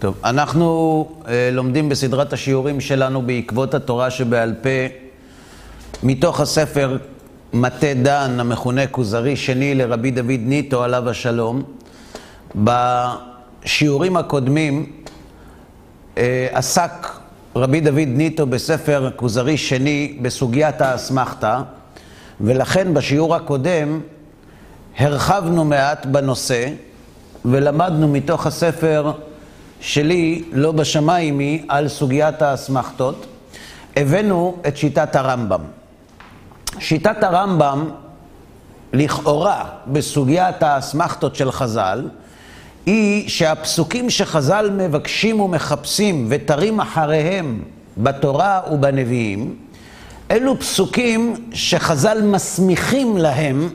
טוב, אנחנו אה, לומדים בסדרת השיעורים שלנו בעקבות התורה שבעל פה, מתוך הספר מטה דן, המכונה כוזרי שני לרבי דוד ניטו, עליו השלום. בשיעורים הקודמים אה, עסק רבי דוד ניטו בספר כוזרי שני בסוגיית האסמכתה, ולכן בשיעור הקודם הרחבנו מעט בנושא ולמדנו מתוך הספר שלי, לא בשמיים היא, על סוגיית האסמכתות. הבאנו את שיטת הרמב"ם. שיטת הרמב"ם, לכאורה, בסוגיית האסמכתות של חז"ל, היא שהפסוקים שחז"ל מבקשים ומחפשים ותרים אחריהם בתורה ובנביאים, אלו פסוקים שחז"ל מסמיכים להם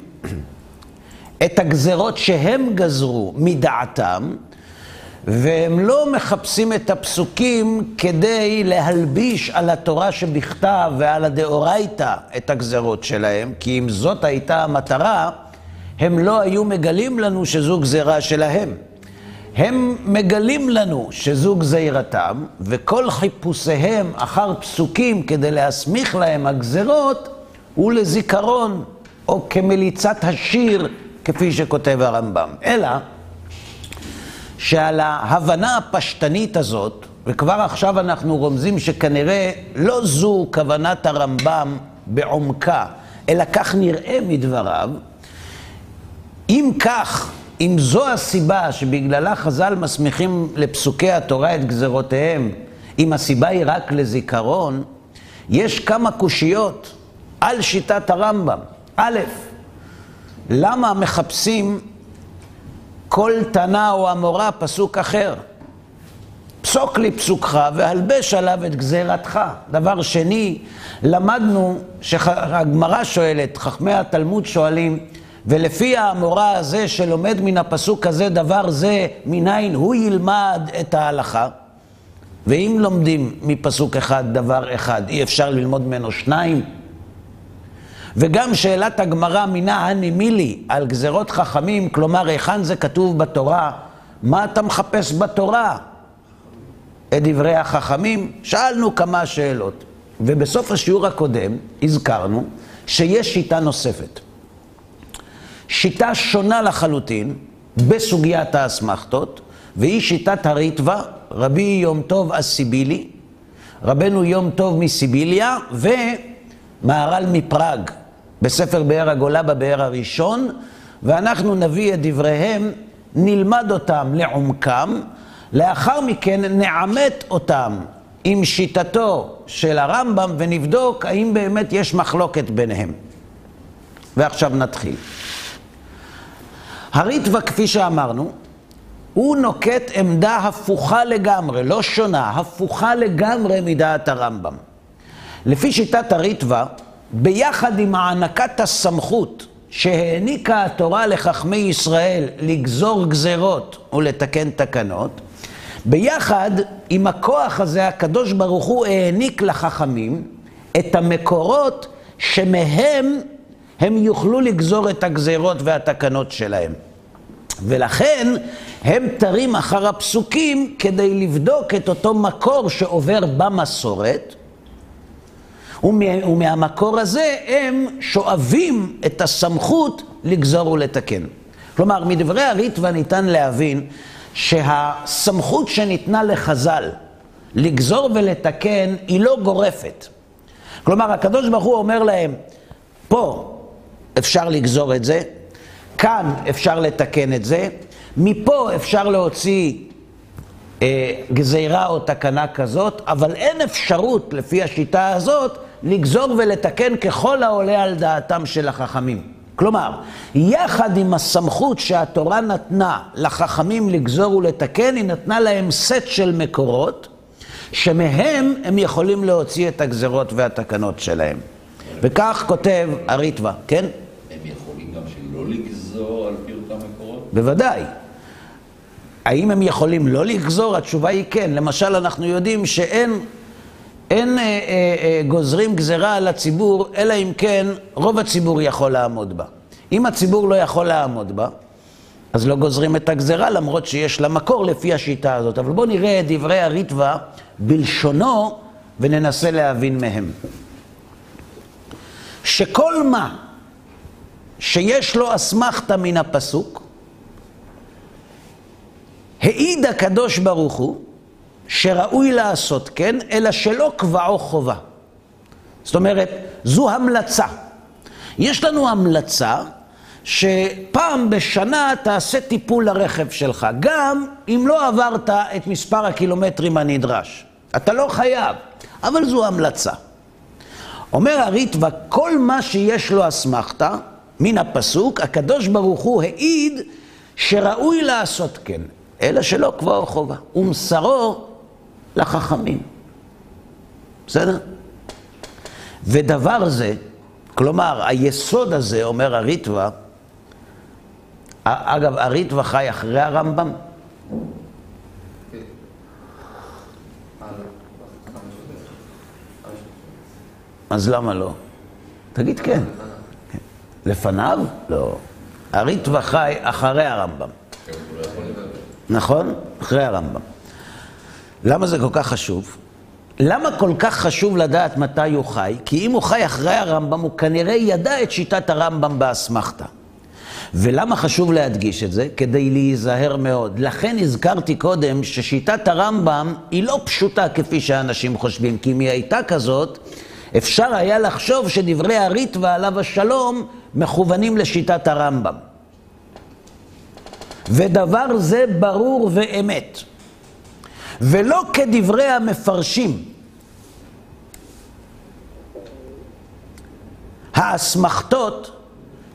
את הגזרות שהם גזרו מדעתם, והם לא מחפשים את הפסוקים כדי להלביש על התורה שבכתב ועל הדאורייתא את הגזרות שלהם, כי אם זאת הייתה המטרה, הם לא היו מגלים לנו שזו גזירה שלהם. הם מגלים לנו שזו גזירתם, וכל חיפושיהם אחר פסוקים כדי להסמיך להם הגזרות, הוא לזיכרון, או כמליצת השיר, כפי שכותב הרמב"ם. אלא, שעל ההבנה הפשטנית הזאת, וכבר עכשיו אנחנו רומזים שכנראה לא זו כוונת הרמב"ם בעומקה, אלא כך נראה מדבריו, אם כך, אם זו הסיבה שבגללה חז"ל מסמיכים לפסוקי התורה את גזרותיהם, אם הסיבה היא רק לזיכרון, יש כמה קושיות על שיטת הרמב"ם. א', למה מחפשים כל תנא או המורה פסוק אחר? פסוק לי פסוקך והלבש עליו את גזירתך. דבר שני, למדנו שהגמרא שואלת, חכמי התלמוד שואלים, ולפי המורה הזה שלומד מן הפסוק הזה דבר זה, מניין הוא ילמד את ההלכה? ואם לומדים מפסוק אחד דבר אחד, אי אפשר ללמוד ממנו שניים? וגם שאלת הגמרא מינה הנימילי על גזרות חכמים, כלומר, היכן זה כתוב בתורה? מה אתה מחפש בתורה? את דברי החכמים? שאלנו כמה שאלות. ובסוף השיעור הקודם הזכרנו שיש שיטה נוספת. שיטה שונה לחלוטין בסוגיית האסמכתות, והיא שיטת הריטווה, רבי יום טוב הסיבילי, רבנו יום טוב מסיביליה ומהר"ל מפראג, בספר באר הגולה בבאר הראשון, ואנחנו נביא את דבריהם, נלמד אותם לעומקם, לאחר מכן נעמת אותם עם שיטתו של הרמב"ם ונבדוק האם באמת יש מחלוקת ביניהם. ועכשיו נתחיל. הריטווה, כפי שאמרנו, הוא נוקט עמדה הפוכה לגמרי, לא שונה, הפוכה לגמרי מדעת הרמב"ם. לפי שיטת הריטווה, ביחד עם הענקת הסמכות שהעניקה התורה לחכמי ישראל לגזור גזרות ולתקן תקנות, ביחד עם הכוח הזה הקדוש ברוך הוא העניק לחכמים את המקורות שמהם הם יוכלו לגזור את הגזרות והתקנות שלהם. ולכן הם תרים אחר הפסוקים כדי לבדוק את אותו מקור שעובר במסורת, ומה, ומהמקור הזה הם שואבים את הסמכות לגזור ולתקן. כלומר, מדברי הריטווה ניתן להבין שהסמכות שניתנה לחז"ל לגזור ולתקן היא לא גורפת. כלומר, הקדוש ברוך הוא אומר להם, פה אפשר לגזור את זה, כאן אפשר לתקן את זה, מפה אפשר להוציא אה, גזירה או תקנה כזאת, אבל אין אפשרות, לפי השיטה הזאת, לגזור ולתקן ככל העולה על דעתם של החכמים. כלומר, יחד עם הסמכות שהתורה נתנה לחכמים לגזור ולתקן, היא נתנה להם סט של מקורות, שמהם הם יכולים להוציא את הגזרות והתקנות שלהם. וכך כותב הריטווה, כן? הם יכולים גם שלא לגזור על פי אותם מקורות? בוודאי. האם הם יכולים לא לגזור? התשובה היא כן. למשל, אנחנו יודעים שאין אין, אה, אה, אה, גוזרים גזרה על הציבור, אלא אם כן רוב הציבור יכול לעמוד בה. אם הציבור לא יכול לעמוד בה, אז לא גוזרים את הגזרה, למרות שיש לה מקור לפי השיטה הזאת. אבל בואו נראה את דברי הריטב"א בלשונו וננסה להבין מהם. שכל מה שיש לו אסמכתה מן הפסוק, העיד הקדוש ברוך הוא שראוי לעשות כן, אלא שלא קבעו חובה. זאת אומרת, זו המלצה. יש לנו המלצה שפעם בשנה תעשה טיפול לרכב שלך, גם אם לא עברת את מספר הקילומטרים הנדרש. אתה לא חייב, אבל זו המלצה. אומר הריטב"א, כל מה שיש לו אסמכתה, מן הפסוק, הקדוש ברוך הוא העיד שראוי לעשות כן, אלא שלא קבעו חובה. ומסרו לחכמים. בסדר? ודבר זה, כלומר, היסוד הזה, אומר הריטב"א, אגב, הריטב"א חי אחרי הרמב"ם? אז למה לא? תגיד כן. לפניו? לא. הריטב"א חי אחרי הרמב"ם. נכון? אחרי הרמב"ם. למה זה כל כך חשוב? למה כל כך חשוב לדעת מתי הוא חי? כי אם הוא חי אחרי הרמב"ם, הוא כנראה ידע את שיטת הרמב"ם באסמכתה. ולמה חשוב להדגיש את זה? כדי להיזהר מאוד. לכן הזכרתי קודם ששיטת הרמב"ם היא לא פשוטה כפי שאנשים חושבים, כי אם היא הייתה כזאת, אפשר היה לחשוב שדברי הריטב"א עליו השלום מכוונים לשיטת הרמב"ם. ודבר זה ברור ואמת. ולא כדברי המפרשים. האסמכתות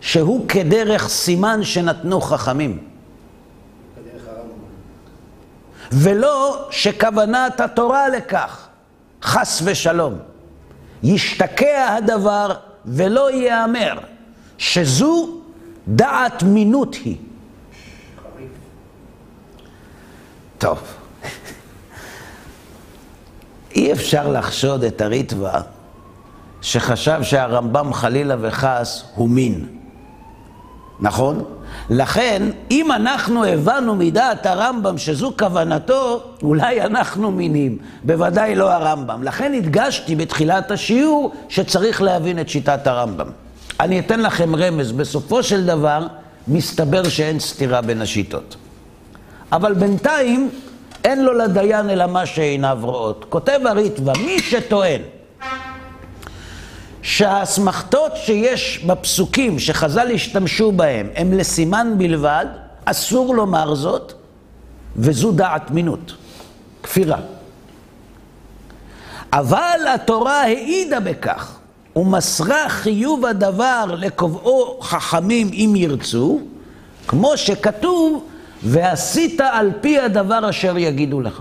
שהוא כדרך סימן שנתנו חכמים. ולא שכוונת התורה לכך, חס ושלום. ישתקע הדבר ולא ייאמר, שזו דעת מינות היא. טוב. אי אפשר לחשוד את הריטב"א שחשב שהרמב"ם חלילה וחס הוא מין. נכון? לכן, אם אנחנו הבנו מדעת הרמב"ם שזו כוונתו, אולי אנחנו מינים, בוודאי לא הרמב"ם. לכן הדגשתי בתחילת השיעור שצריך להבין את שיטת הרמב"ם. אני אתן לכם רמז, בסופו של דבר מסתבר שאין סתירה בין השיטות. אבל בינתיים אין לו לדיין אלא מה שעיניו רואות. כותב הריטב"א, מי שטוען שהאסמכתות שיש בפסוקים שחז"ל השתמשו בהם הם לסימן בלבד, אסור לומר זאת, וזו דעת מינות, כפירה. אבל התורה העידה בכך, ומסרה חיוב הדבר לקובעו חכמים אם ירצו, כמו שכתוב, ועשית על פי הדבר אשר יגידו לך.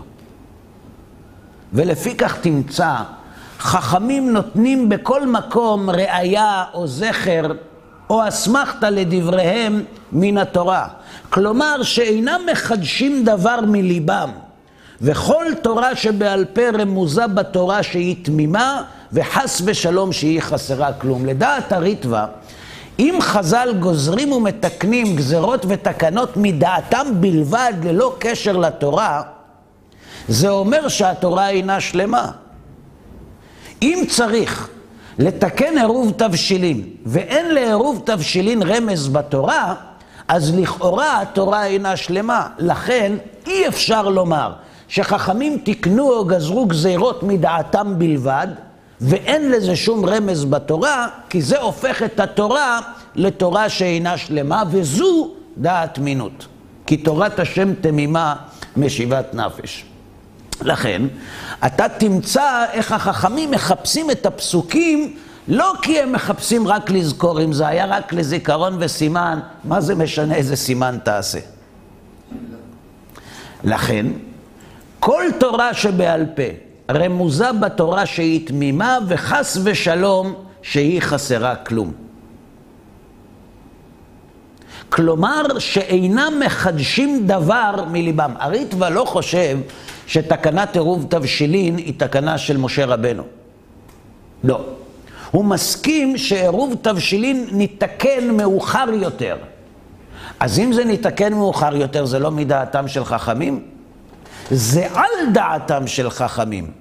ולפי כך תמצא חכמים נותנים בכל מקום ראייה או זכר או אסמכתה לדבריהם מן התורה. כלומר שאינם מחדשים דבר מליבם. וכל תורה שבעל פה רמוזה בתורה שהיא תמימה, וחס ושלום שהיא חסרה כלום. לדעת הריטב"א, אם חז"ל גוזרים ומתקנים גזרות ותקנות מדעתם בלבד, ללא קשר לתורה, זה אומר שהתורה אינה שלמה. אם צריך לתקן עירוב תבשילין, ואין לעירוב תבשילין רמז בתורה, אז לכאורה התורה אינה שלמה. לכן אי אפשר לומר שחכמים תיקנו או גזרו גזירות מדעתם בלבד, ואין לזה שום רמז בתורה, כי זה הופך את התורה לתורה שאינה שלמה, וזו דעת מינות. כי תורת השם תמימה משיבת נפש. לכן, אתה תמצא איך החכמים מחפשים את הפסוקים לא כי הם מחפשים רק לזכור, אם זה היה רק לזיכרון וסימן, מה זה משנה איזה סימן תעשה? לכן, כל תורה שבעל פה רמוזה בתורה שהיא תמימה וחס ושלום שהיא חסרה כלום. כלומר שאינם מחדשים דבר מליבם. הריטב"א לא חושב שתקנת עירוב תבשילין היא תקנה של משה רבנו. לא. הוא מסכים שעירוב תבשילין ניתקן מאוחר יותר. אז אם זה ניתקן מאוחר יותר, זה לא מדעתם של חכמים? זה על דעתם של חכמים.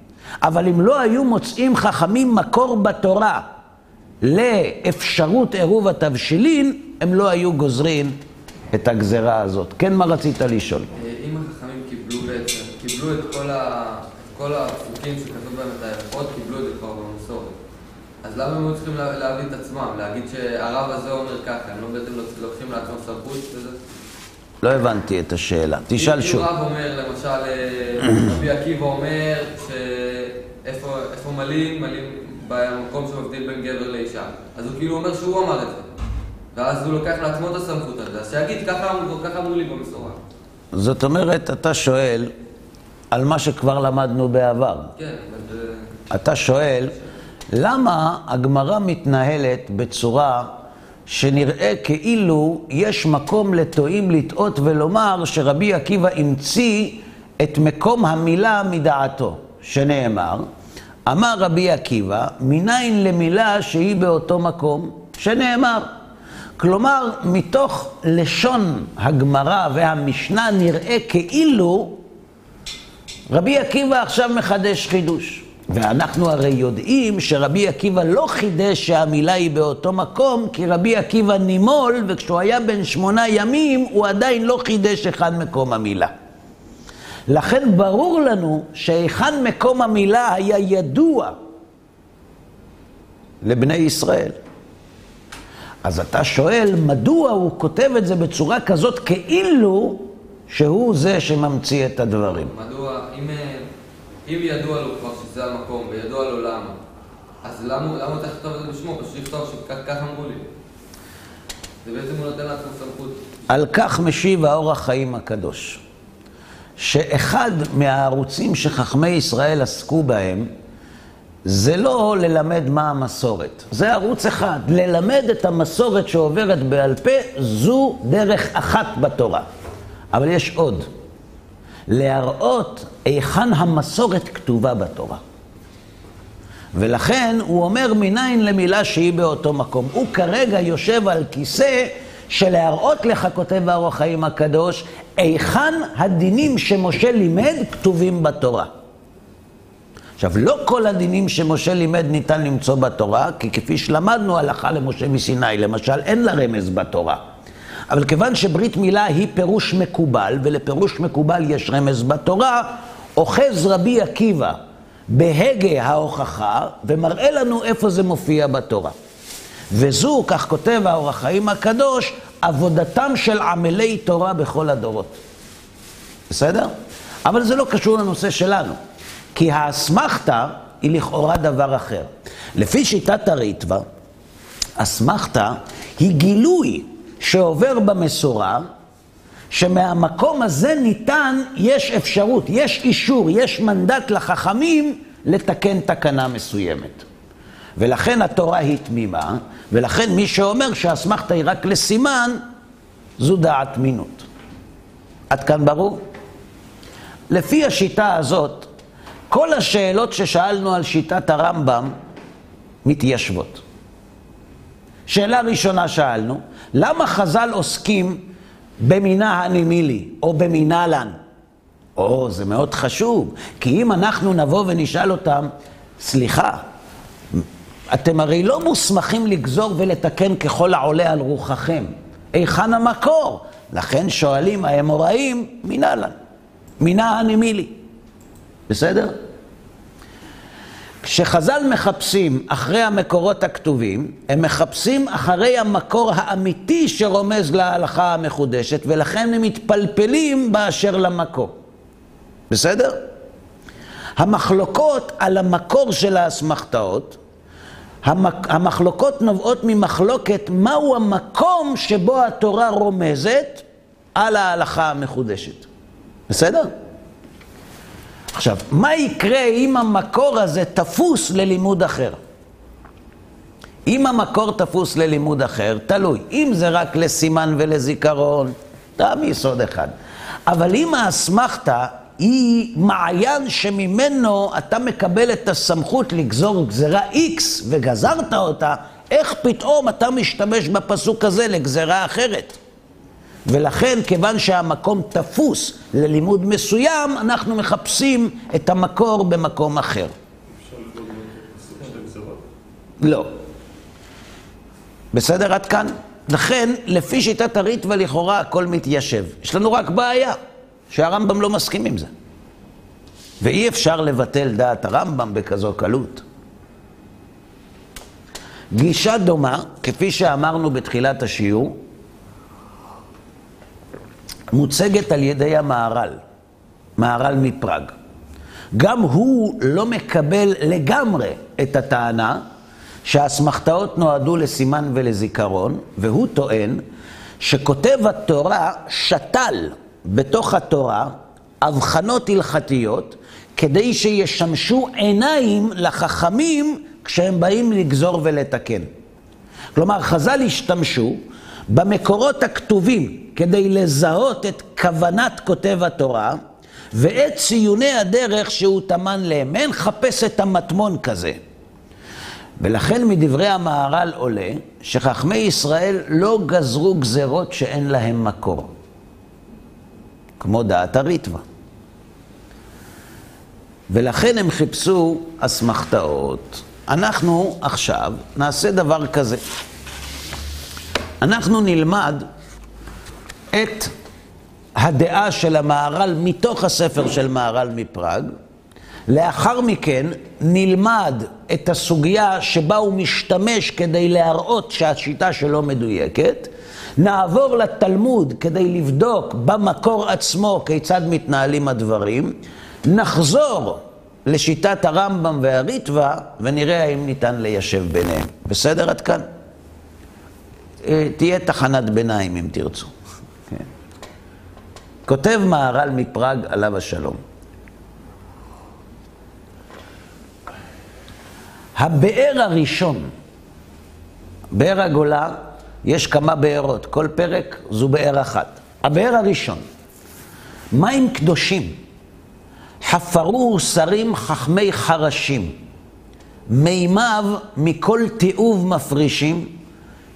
אבל אם לא היו מוצאים חכמים מקור בתורה לאפשרות עירוב התבשילין, הם לא היו גוזרים את הגזרה הזאת. כן, מה רצית לשאול? אם החכמים קיבלו בעצם, קיבלו את כל, ה, את כל החוקים שכתוב בהם את ההלכות, קיבלו את זה כבר במסורת. אז למה הם היו צריכים לה- להביא את עצמם? להגיד שהרב הזה אומר ככה, הם לא בעצם לוקחים לעצמם סמכות וזה? לא הבנתי את השאלה. תשאל שוב. אם רב אומר, למשל, אה, רבי עקיבא אומר שאיפה איפה מלאים, מלאים במקום שמבדיל בין גבר לאישה. אז הוא כאילו אומר שהוא אמר את זה. ואז הוא לוקח לעצמו את הסמכות הזאת. אז שיגיד, ככה אמרו- לי במסורה. זאת אומרת, אתה שואל על מה שכבר למדנו בעבר. כן, אבל... אתה שואל, למה הגמרא מתנהלת בצורה שנראה כאילו יש מקום לטועים לטעות ולומר שרבי עקיבא המציא את מקום המילה מדעתו, שנאמר, אמר רבי עקיבא, מניין למילה שהיא באותו מקום, שנאמר. כלומר, מתוך לשון הגמרא והמשנה נראה כאילו רבי עקיבא עכשיו מחדש חידוש. ואנחנו הרי יודעים שרבי עקיבא לא חידש שהמילה היא באותו מקום, כי רבי עקיבא נימול, וכשהוא היה בן שמונה ימים, הוא עדיין לא חידש היכן מקום המילה. לכן ברור לנו שהיכן מקום המילה היה ידוע לבני ישראל. אז אתה שואל, מדוע הוא כותב את זה בצורה כזאת כאילו שהוא זה שממציא את הדברים? מדוע, אם, אם ידוע לו כבר שזה המקום וידוע לו למה, אז למה למה הוא צריך לכתוב את זה בשמו? פשוט לכתוב שכך אמרו לי. זה בעצם הוא נותן לעצמו סמכות. על כך משיב האור החיים הקדוש, שאחד מהערוצים שחכמי ישראל עסקו בהם, זה לא ללמד מה המסורת, זה ערוץ אחד. ללמד את המסורת שעוברת בעל פה, זו דרך אחת בתורה. אבל יש עוד. להראות היכן המסורת כתובה בתורה. ולכן הוא אומר מניין למילה שהיא באותו מקום. הוא כרגע יושב על כיסא שלהראות לך, כותב האור החיים הקדוש, היכן הדינים שמשה לימד כתובים בתורה. עכשיו, לא כל הדינים שמשה לימד ניתן למצוא בתורה, כי כפי שלמדנו הלכה למשה מסיני, למשל, אין לה רמז בתורה. אבל כיוון שברית מילה היא פירוש מקובל, ולפירוש מקובל יש רמז בתורה, אוחז רבי עקיבא בהגה ההוכחה, ומראה לנו איפה זה מופיע בתורה. וזו, כך כותב האור החיים הקדוש, עבודתם של עמלי תורה בכל הדורות. בסדר? אבל זה לא קשור לנושא שלנו, כי האסמכתה היא לכאורה דבר אחר. לפי שיטת הריטב"א, אסמכתה היא גילוי שעובר במסורה, שמהמקום הזה ניתן, יש אפשרות, יש אישור, יש מנדט לחכמים לתקן תקנה מסוימת. ולכן התורה היא תמימה, ולכן מי שאומר שהאסמכתה היא רק לסימן, זו דעת מינות. עד כאן ברור? לפי השיטה הזאת, כל השאלות ששאלנו על שיטת הרמב"ם מתיישבות. שאלה ראשונה שאלנו, למה חז"ל עוסקים במינה הנימילי או במינהלן? או, זה מאוד חשוב, כי אם אנחנו נבוא ונשאל אותם, סליחה, אתם הרי לא מוסמכים לגזור ולתקן ככל העולה על רוחכם. היכן המקור? לכן שואלים האמוראים, מינה הנימילי. בסדר? כשחז"ל מחפשים אחרי המקורות הכתובים, הם מחפשים אחרי המקור האמיתי שרומז להלכה המחודשת, ולכן הם מתפלפלים באשר למקור. בסדר? המחלוקות על המקור של האסמכתאות, המחלוקות נובעות ממחלוקת מהו המקום שבו התורה רומזת על ההלכה המחודשת. בסדר? עכשיו, מה יקרה אם המקור הזה תפוס ללימוד אחר? אם המקור תפוס ללימוד אחר, תלוי. אם זה רק לסימן ולזיכרון, תעמיס יסוד אחד. אבל אם האסמכתה היא מעיין שממנו אתה מקבל את הסמכות לגזור גזרה X וגזרת אותה, איך פתאום אתה משתמש בפסוק הזה לגזרה אחרת? ולכן, כיוון שהמקום תפוס ללימוד מסוים, אנחנו מחפשים את המקור במקום אחר. לא. בסדר עד כאן? לכן, לפי שיטת הריטווה לכאורה הכל מתיישב. יש לנו רק בעיה, שהרמב"ם לא מסכים עם זה. ואי אפשר לבטל דעת הרמב"ם בכזו קלות. גישה דומה, כפי שאמרנו בתחילת השיעור, מוצגת על ידי המהר"ל, מהר"ל מפראג. גם הוא לא מקבל לגמרי את הטענה שהאסמכתאות נועדו לסימן ולזיכרון, והוא טוען שכותב התורה שתל בתוך התורה הבחנות הלכתיות כדי שישמשו עיניים לחכמים כשהם באים לגזור ולתקן. כלומר, חז"ל השתמשו במקורות הכתובים כדי לזהות את כוונת כותב התורה ואת ציוני הדרך שהוא טמן להם. אין חפש את המטמון כזה. ולכן מדברי המהר"ל עולה שחכמי ישראל לא גזרו גזרות שאין להם מקור, כמו דעת הריטווה. ולכן הם חיפשו אסמכתאות. אנחנו עכשיו נעשה דבר כזה. אנחנו נלמד את הדעה של המהר"ל מתוך הספר של מהר"ל מפראג. לאחר מכן נלמד את הסוגיה שבה הוא משתמש כדי להראות שהשיטה שלו מדויקת. נעבור לתלמוד כדי לבדוק במקור עצמו כיצד מתנהלים הדברים. נחזור לשיטת הרמב"ם והריטווה ונראה האם ניתן ליישב ביניהם. בסדר עד כאן? אה, תהיה תחנת ביניים אם תרצו. כן. כותב מהר"ל מפראג עליו השלום. הבאר הראשון, באר הגולה, יש כמה בארות, כל פרק זו באר אחת. הבאר הראשון, מים קדושים, חפרו שרים חכמי חרשים, מימיו מכל תיעוב מפרישים,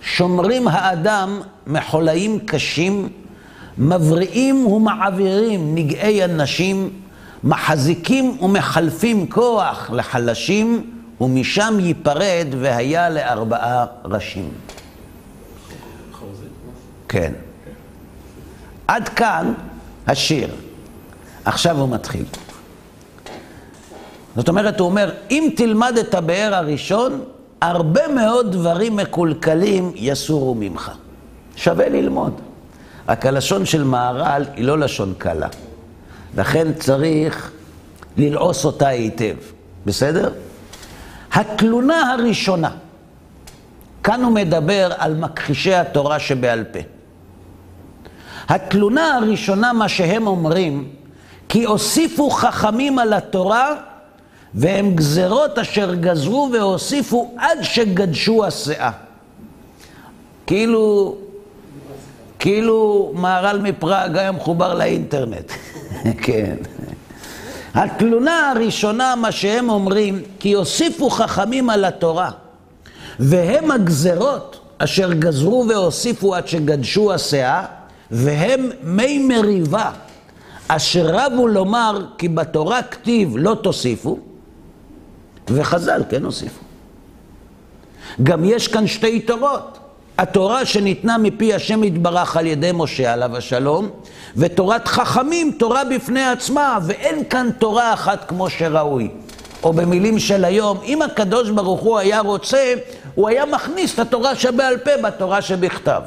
שומרים האדם מחולאים קשים, מבריאים ומעבירים נגעי הנשים, מחזיקים ומחלפים כוח לחלשים, ומשם ייפרד והיה לארבעה ראשים. כן. עד כאן השיר. עכשיו הוא מתחיל. זאת אומרת, הוא אומר, אם תלמד את הבאר הראשון, הרבה מאוד דברים מקולקלים יסורו ממך. שווה ללמוד. רק הלשון של מהר"ל היא לא לשון קלה. לכן צריך ללעוס אותה היטב. בסדר? התלונה הראשונה, כאן הוא מדבר על מכחישי התורה שבעל פה. התלונה הראשונה, מה שהם אומרים, כי הוסיפו חכמים על התורה והם גזרות אשר גזרו והוסיפו עד שגדשו הסאה. כאילו, כאילו מהר"ל מפראג היה מחובר לאינטרנט. כן. התלונה הראשונה, מה שהם אומרים, כי הוסיפו חכמים על התורה, והם הגזרות אשר גזרו והוסיפו עד שגדשו הסאה, והם מי מריבה, אשר רבו לומר כי בתורה כתיב לא תוסיפו, וחז"ל כן הוסיפו. גם יש כאן שתי תורות. התורה שניתנה מפי השם יתברך על ידי משה עליו השלום, ותורת חכמים, תורה בפני עצמה, ואין כאן תורה אחת כמו שראוי. או במילים של היום, אם הקדוש ברוך הוא היה רוצה, הוא היה מכניס את התורה שבעל פה בתורה שבכתב.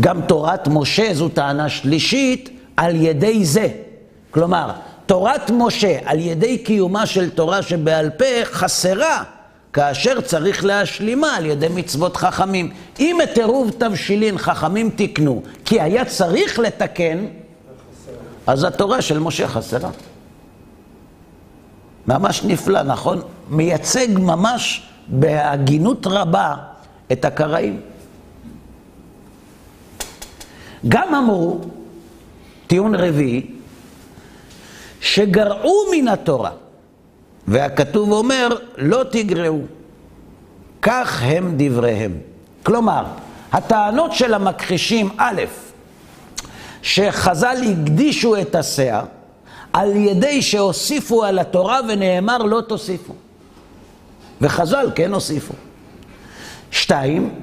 גם תורת משה זו טענה שלישית על ידי זה. כלומר, תורת משה על ידי קיומה של תורה שבעל פה חסרה כאשר צריך להשלימה על ידי מצוות חכמים. אם את עירוב תבשילין חכמים תיקנו, כי היה צריך לתקן, אז התורה של משה חסרה. ממש נפלא, נכון? מייצג ממש בהגינות רבה את הקראים. גם אמרו, טיעון רביעי, שגרעו מן התורה. והכתוב אומר, לא תגרעו. כך הם דבריהם. כלומר, הטענות של המכחישים, א', שחז"ל הקדישו את הסאה על ידי שהוסיפו על התורה ונאמר לא תוסיפו. וחז"ל כן הוסיפו. שתיים,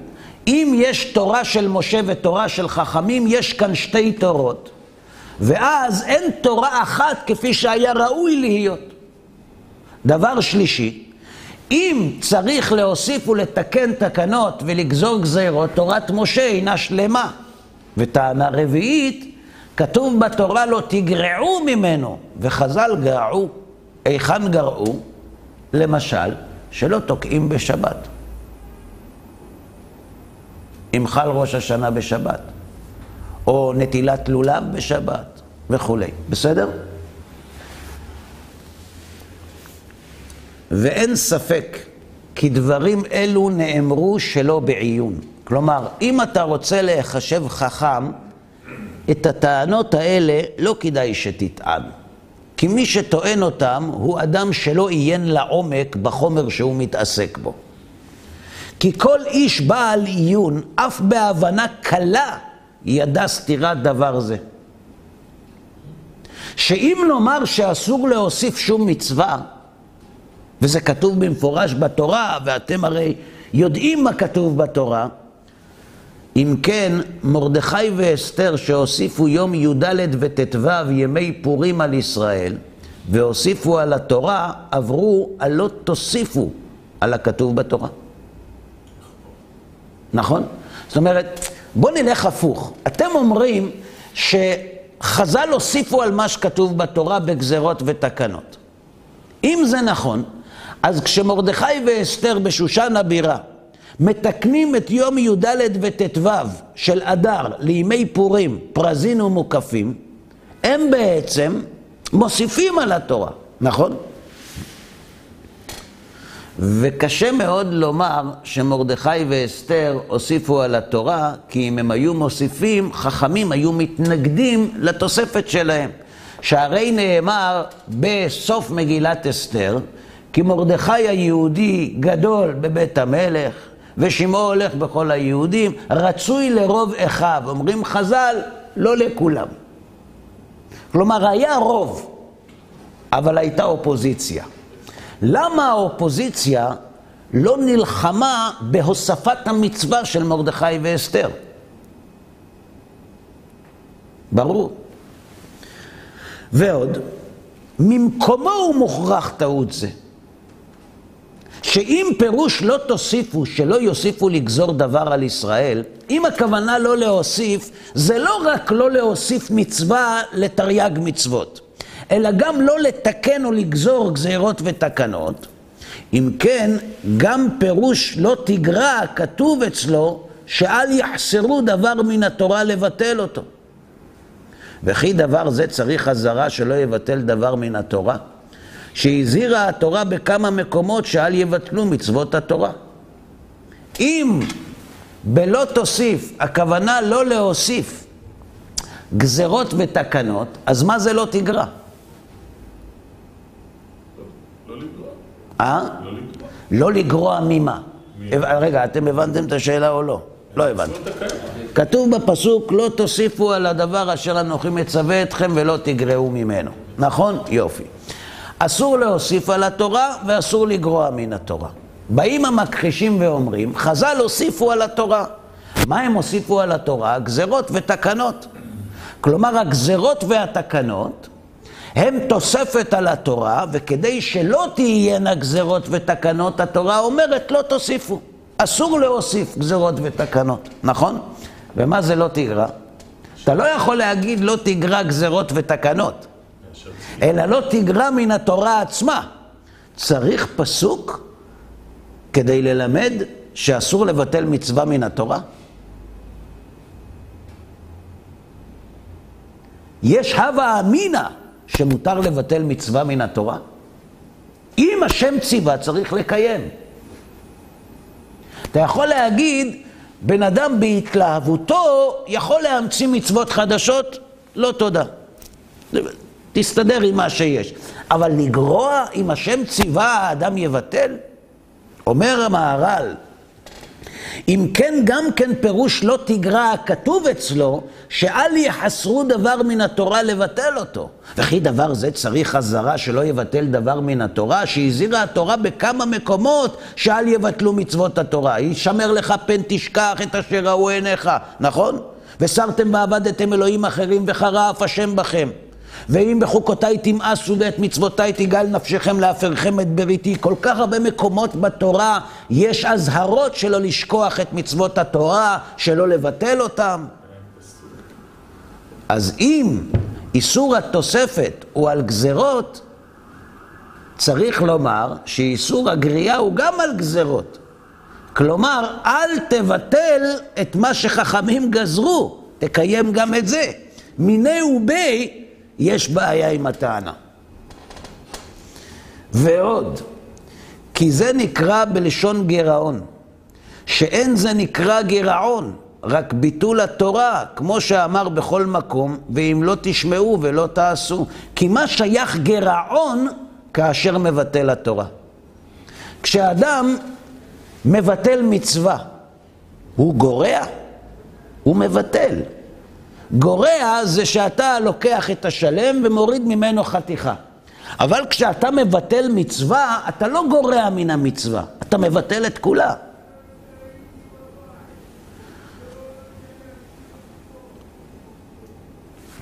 אם יש תורה של משה ותורה של חכמים, יש כאן שתי תורות. ואז אין תורה אחת כפי שהיה ראוי להיות. דבר שלישי, אם צריך להוסיף ולתקן תקנות ולגזור גזירות, תורת משה אינה שלמה. וטענה רביעית, כתוב בתורה לא תגרעו ממנו, וחז"ל גרעו. היכן גרעו? למשל, שלא תוקעים בשבת. אם חל ראש השנה בשבת, או נטילת לולב בשבת וכולי, בסדר? ואין ספק כי דברים אלו נאמרו שלא בעיון. כלומר, אם אתה רוצה להיחשב חכם, את הטענות האלה לא כדאי שתטען. כי מי שטוען אותם הוא אדם שלא עיין לעומק בחומר שהוא מתעסק בו. כי כל איש בעל עיון, אף בהבנה קלה, ידע סתירת דבר זה. שאם נאמר שאסור להוסיף שום מצווה, וזה כתוב במפורש בתורה, ואתם הרי יודעים מה כתוב בתורה, אם כן, מרדכי ואסתר שהוסיפו יום י"ד וט"ו ימי פורים על ישראל, והוסיפו על התורה, עברו על לא תוסיפו על הכתוב בתורה. נכון? זאת אומרת, בואו נלך הפוך. אתם אומרים שחז"ל הוסיפו על מה שכתוב בתורה בגזרות ותקנות. אם זה נכון, אז כשמרדכי ואסתר בשושן הבירה מתקנים את יום י"ד וט"ו של אדר לימי פורים, פרזין ומוקפים, הם בעצם מוסיפים על התורה, נכון? וקשה מאוד לומר שמרדכי ואסתר הוסיפו על התורה, כי אם הם היו מוסיפים, חכמים היו מתנגדים לתוספת שלהם. שהרי נאמר בסוף מגילת אסתר, כי מרדכי היהודי גדול בבית המלך, ושמעו הולך בכל היהודים, רצוי לרוב אחיו. אומרים חז"ל, לא לכולם. כלומר, היה רוב, אבל הייתה אופוזיציה. למה האופוזיציה לא נלחמה בהוספת המצווה של מרדכי ואסתר? ברור. ועוד, ממקומו הוא מוכרח טעות זה. שאם פירוש לא תוסיפו, שלא יוסיפו לגזור דבר על ישראל, אם הכוונה לא להוסיף, זה לא רק לא להוסיף מצווה לתרי"ג מצוות. אלא גם לא לתקן או לגזור גזירות ותקנות. אם כן, גם פירוש לא תגרע, כתוב אצלו, שאל יחסרו דבר מן התורה לבטל אותו. וכי דבר זה צריך אזהרה שלא יבטל דבר מן התורה? שהזהירה התורה בכמה מקומות שאל יבטלו מצוות התורה. אם בלא תוסיף, הכוונה לא להוסיף גזרות ותקנות, אז מה זה לא תגרע? אה? לא לגרוע ממה. רגע, אתם הבנתם את השאלה או לא? לא הבנתם. כתוב בפסוק, לא תוסיפו על הדבר אשר אנוכי מצווה אתכם ולא תגרעו ממנו. נכון? יופי. אסור להוסיף על התורה ואסור לגרוע מן התורה. באים המכחישים ואומרים, חז"ל הוסיפו על התורה. מה הם הוסיפו על התורה? גזרות ותקנות. כלומר, הגזרות והתקנות הם תוספת על התורה, וכדי שלא תהיינה גזרות ותקנות, התורה אומרת לא תוסיפו. אסור להוסיף גזרות ותקנות, נכון? ומה זה לא תגרע? אתה לא יכול להגיד לא תגרע גזרות ותקנות, אלא לא תגרע מן התורה עצמה. צריך פסוק כדי ללמד שאסור לבטל מצווה מן התורה? יש הווה אמינא שמותר לבטל מצווה מן התורה? אם השם ציווה, צריך לקיים. אתה יכול להגיד, בן אדם בהתלהבותו יכול להמציא מצוות חדשות? לא תודה. תסתדר עם מה שיש. אבל לגרוע, אם השם ציווה, האדם יבטל? אומר המהר"ל, אם כן, גם כן פירוש לא תגרע הכתוב אצלו, שאל יחסרו דבר מן התורה לבטל אותו. וכי דבר זה צריך אזהרה שלא יבטל דבר מן התורה, שהזהירה התורה בכמה מקומות שאל יבטלו מצוות התורה. ישמר לך פן תשכח את אשר ראו עיניך, נכון? וסרתם ועבדתם אלוהים אחרים וחרף השם בכם. ואם בחוקותיי תמאסו ואת מצוותיי תגאל נפשכם להפרכם את בריתי. כל כך הרבה מקומות בתורה יש אזהרות שלא לשכוח את מצוות התורה, שלא לבטל אותם. אז אם איסור התוספת הוא על גזרות, צריך לומר שאיסור הגריעה הוא גם על גזרות. כלומר, אל תבטל את מה שחכמים גזרו, תקיים גם את זה. מיני ובי יש בעיה עם הטענה. ועוד, כי זה נקרא בלשון גירעון, שאין זה נקרא גירעון, רק ביטול התורה, כמו שאמר בכל מקום, ואם לא תשמעו ולא תעשו. כי מה שייך גירעון כאשר מבטל התורה? כשאדם מבטל מצווה, הוא גורע? הוא מבטל. גורע זה שאתה לוקח את השלם ומוריד ממנו חתיכה. אבל כשאתה מבטל מצווה, אתה לא גורע מן המצווה, אתה מבטל את כולה.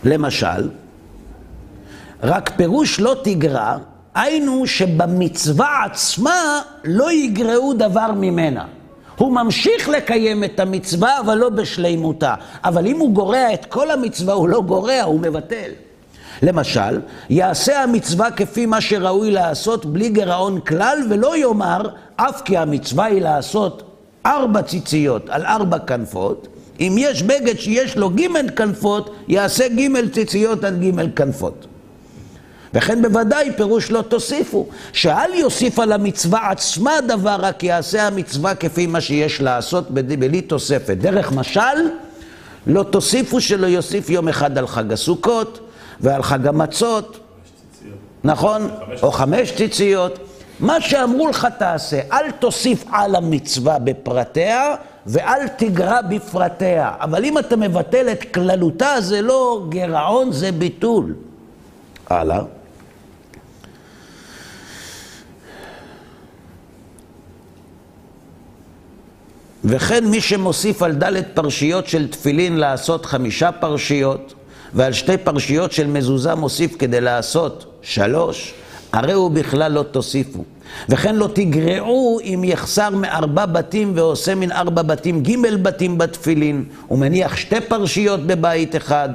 למשל, רק פירוש לא תגרע, היינו שבמצווה עצמה לא יגרעו דבר ממנה. הוא ממשיך לקיים את המצווה, אבל לא בשלימותה. אבל אם הוא גורע את כל המצווה, הוא לא גורע, הוא מבטל. למשל, יעשה המצווה כפי מה שראוי לעשות בלי גירעון כלל, ולא יאמר, אף כי המצווה היא לעשות ארבע ציציות על ארבע כנפות, אם יש בגד שיש לו ג' כנפות, יעשה ג' ציציות על ג' כנפות. וכן בוודאי פירוש לא תוסיפו, שאל יוסיף על המצווה עצמה דבר, רק יעשה המצווה כפי מה שיש לעשות בלי תוספת. דרך משל, לא תוסיפו שלא יוסיף יום אחד על חג הסוכות ועל חג המצות, נכון? או חמש ציציות. מה שאמרו לך תעשה, אל תוסיף על המצווה בפרטיה ואל תגרע בפרטיה. אבל אם אתה מבטל את כללותה, זה לא גירעון, זה ביטול. הלאה. וכן מי שמוסיף על ד' פרשיות של תפילין לעשות חמישה פרשיות, ועל שתי פרשיות של מזוזה מוסיף כדי לעשות שלוש, הרי הוא בכלל לא תוסיפו. וכן לא תגרעו אם יחסר מארבע בתים ועושה מן ארבע בתים ג' בתים בתפילין, ומניח שתי פרשיות בבית אחד,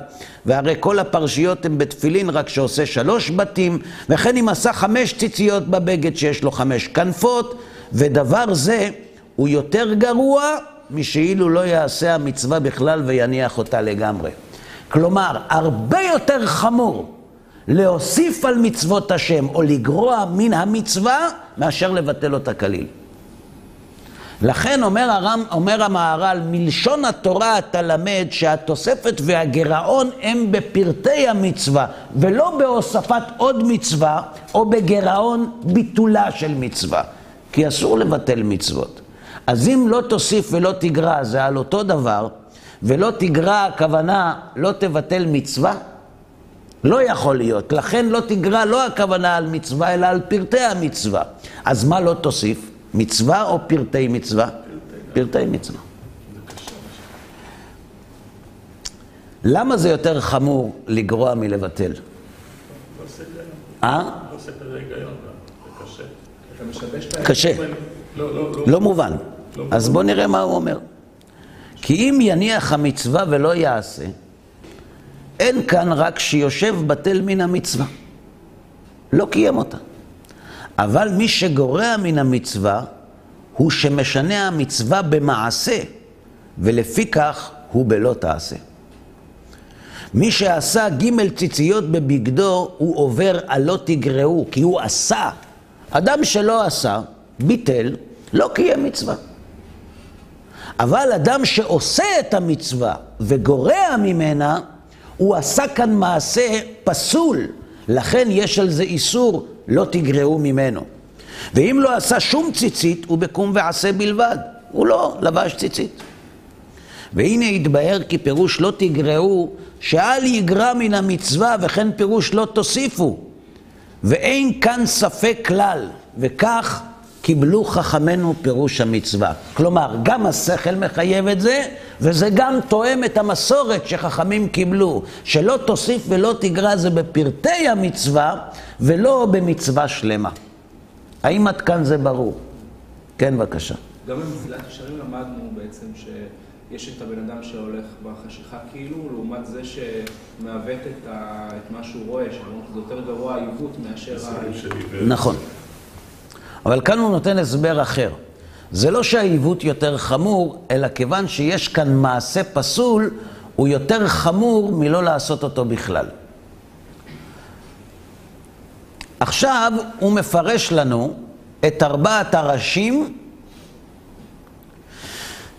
והרי כל הפרשיות הן בתפילין רק שעושה שלוש בתים, וכן אם עשה חמש ציציות בבגד שיש לו חמש כנפות, ודבר זה הוא יותר גרוע משאילו לא יעשה המצווה בכלל ויניח אותה לגמרי. כלומר, הרבה יותר חמור להוסיף על מצוות השם או לגרוע מן המצווה מאשר לבטל אותה כליל. לכן אומר, הרם, אומר המהר"ל, מלשון התורה אתה למד שהתוספת והגירעון הם בפרטי המצווה, ולא בהוספת עוד מצווה או בגירעון ביטולה של מצווה, כי אסור לבטל מצוות. אז אם לא תוסיף ולא תגרע, זה על אותו דבר, ולא תגרע, הכוונה לא תבטל מצווה? לא יכול להיות. לכן לא תגרע לא הכוונה על מצווה, אלא על פרטי המצווה. אז מה לא תוסיף? מצווה או פרטי מצווה? פרטי מצווה. למה זה יותר חמור לגרוע מלבטל? אה? קשה. לא מובן. אז בואו נראה מה הוא אומר. כי אם יניח המצווה ולא יעשה, אין כאן רק שיושב בטל מן המצווה. לא קיים אותה. אבל מי שגורע מן המצווה, הוא שמשנה המצווה במעשה, ולפי כך הוא בלא תעשה. מי שעשה ג' ציציות בבגדו, הוא עובר הלא תגרעו, כי הוא עשה. אדם שלא עשה, ביטל, לא קיים מצווה. אבל אדם שעושה את המצווה וגורע ממנה, הוא עשה כאן מעשה פסול, לכן יש על זה איסור, לא תגרעו ממנו. ואם לא עשה שום ציצית, הוא בקום ועשה בלבד. הוא לא לבש ציצית. והנה התבהר כי פירוש לא תגרעו, שאל יגרע מן המצווה, וכן פירוש לא תוסיפו. ואין כאן ספק כלל, וכך קיבלו חכמינו פירוש המצווה. כלומר, גם השכל מחייב את זה, וזה גם תואם את המסורת שחכמים קיבלו, שלא תוסיף ולא תגרע זה בפרטי המצווה, ולא במצווה שלמה. האם עד כאן זה ברור? כן, בבקשה. גם במסילת ישרים למדנו בעצם שיש את הבן אדם שהולך בחשיכה כאילו, לעומת זה שמעוות את, ה... את מה שהוא רואה, שזה יותר גרוע העיוות מאשר ה... נכון. אבל כאן הוא נותן הסבר אחר. זה לא שהעיוות יותר חמור, אלא כיוון שיש כאן מעשה פסול, הוא יותר חמור מלא לעשות אותו בכלל. עכשיו הוא מפרש לנו את ארבעת הראשים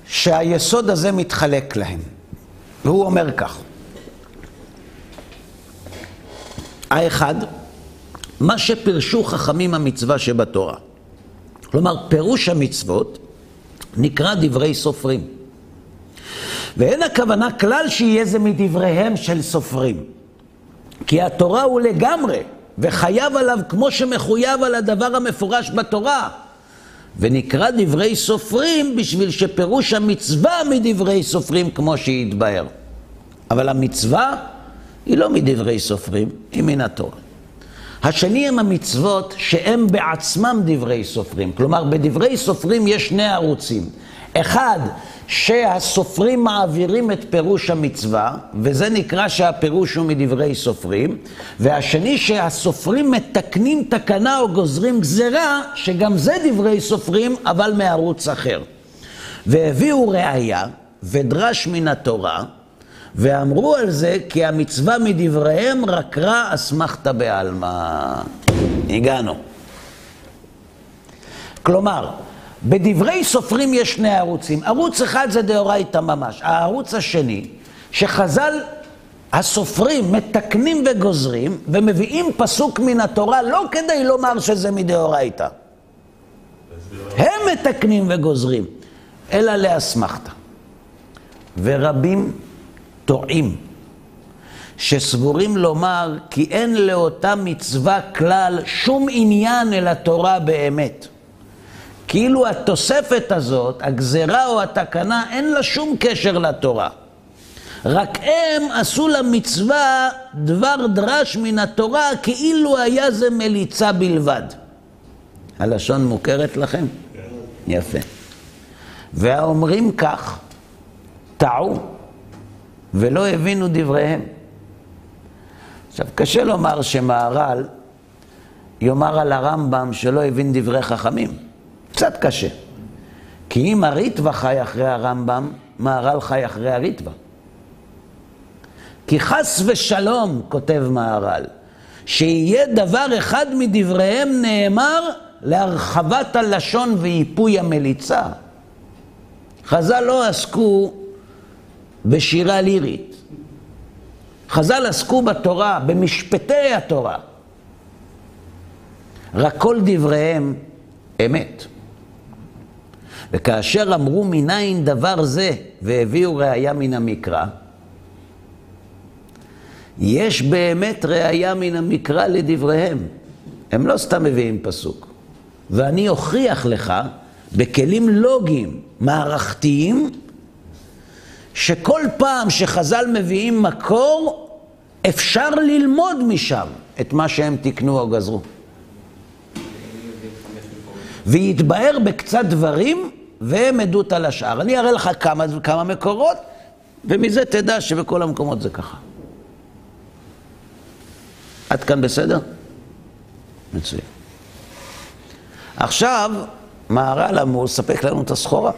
שהיסוד הזה מתחלק להם. והוא אומר כך: האחד, מה שפירשו חכמים המצווה שבתורה. כלומר, פירוש המצוות נקרא דברי סופרים. ואין הכוונה כלל שיהיה זה מדבריהם של סופרים. כי התורה הוא לגמרי, וחייב עליו כמו שמחויב על הדבר המפורש בתורה. ונקרא דברי סופרים בשביל שפירוש המצווה מדברי סופרים כמו שהתבהר. אבל המצווה היא לא מדברי סופרים, היא מן התורה. השני הם המצוות שהם בעצמם דברי סופרים. כלומר, בדברי סופרים יש שני ערוצים. אחד, שהסופרים מעבירים את פירוש המצווה, וזה נקרא שהפירוש הוא מדברי סופרים, והשני שהסופרים מתקנים תקנה או גוזרים גזרה, שגם זה דברי סופרים, אבל מערוץ אחר. והביאו ראיה ודרש מן התורה, ואמרו על זה כי המצווה מדבריהם רק רע אסמכתא בעלמא. הגענו. כלומר, בדברי סופרים יש שני ערוצים. ערוץ אחד זה דאורייתא ממש. הערוץ השני, שחז"ל הסופרים מתקנים וגוזרים ומביאים פסוק מן התורה לא כדי לומר שזה מדאורייתא. הם מתקנים וגוזרים, אלא לאסמכתא. ורבים טועים, שסבורים לומר כי אין לאותה מצווה כלל שום עניין אל התורה באמת. כאילו התוספת הזאת, הגזרה או התקנה, אין לה שום קשר לתורה. רק הם עשו למצווה דבר דרש מן התורה, כאילו היה זה מליצה בלבד. הלשון מוכרת לכם? יפה. והאומרים כך, טעו ולא הבינו דבריהם. עכשיו, קשה לומר שמהר"ל יאמר על הרמב"ם שלא הבין דברי חכמים. קצת קשה. כי אם הריטב"א חי אחרי הרמב"ם, מהר"ל חי אחרי הריטב"א. כי חס ושלום, כותב מהר"ל, שיהיה דבר אחד מדבריהם נאמר להרחבת הלשון ואיפוי המליצה. חז"ל לא עסקו בשירה לירית. חז"ל עסקו בתורה, במשפטי התורה. רק כל דבריהם אמת. וכאשר אמרו מניין דבר זה והביאו ראיה מן המקרא, יש באמת ראיה מן המקרא לדבריהם. הם לא סתם מביאים פסוק. ואני אוכיח לך בכלים לוגיים, מערכתיים, שכל פעם שחז"ל מביאים מקור, אפשר ללמוד משם את מה שהם תיקנו או גזרו. ויתבהר בקצת דברים, והם עדות על השאר. אני אראה לך כמה, כמה מקורות, ומזה תדע שבכל המקומות זה ככה. עד כאן בסדר? מצוין. עכשיו, מהר"ל אמור לספק לנו את הסחורה.